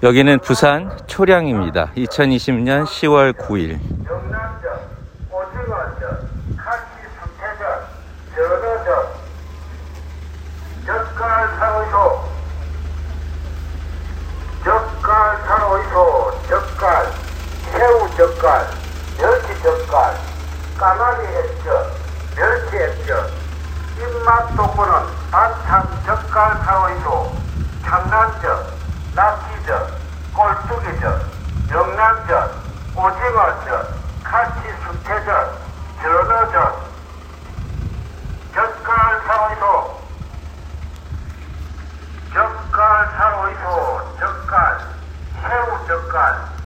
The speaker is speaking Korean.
여기는 부산 초량입니다. 2020년 10월 9일. 영남전, 오징어전, 카치 수태전, 전어전, 젓갈 사오이소, 젓갈 사오이소, 젓갈, 새우 젓갈, 멸치 젓갈, 까마귀 액젓, 멸치 액젓, 입맛 공부는 반창적갈 사회로 장난적, 낙지전, 꼴뚜기적, 영란적, 오징어적, 칼치수태적, 전어적, 젓갈 사회로 젓갈 사회로 젓갈, 새우 젓갈,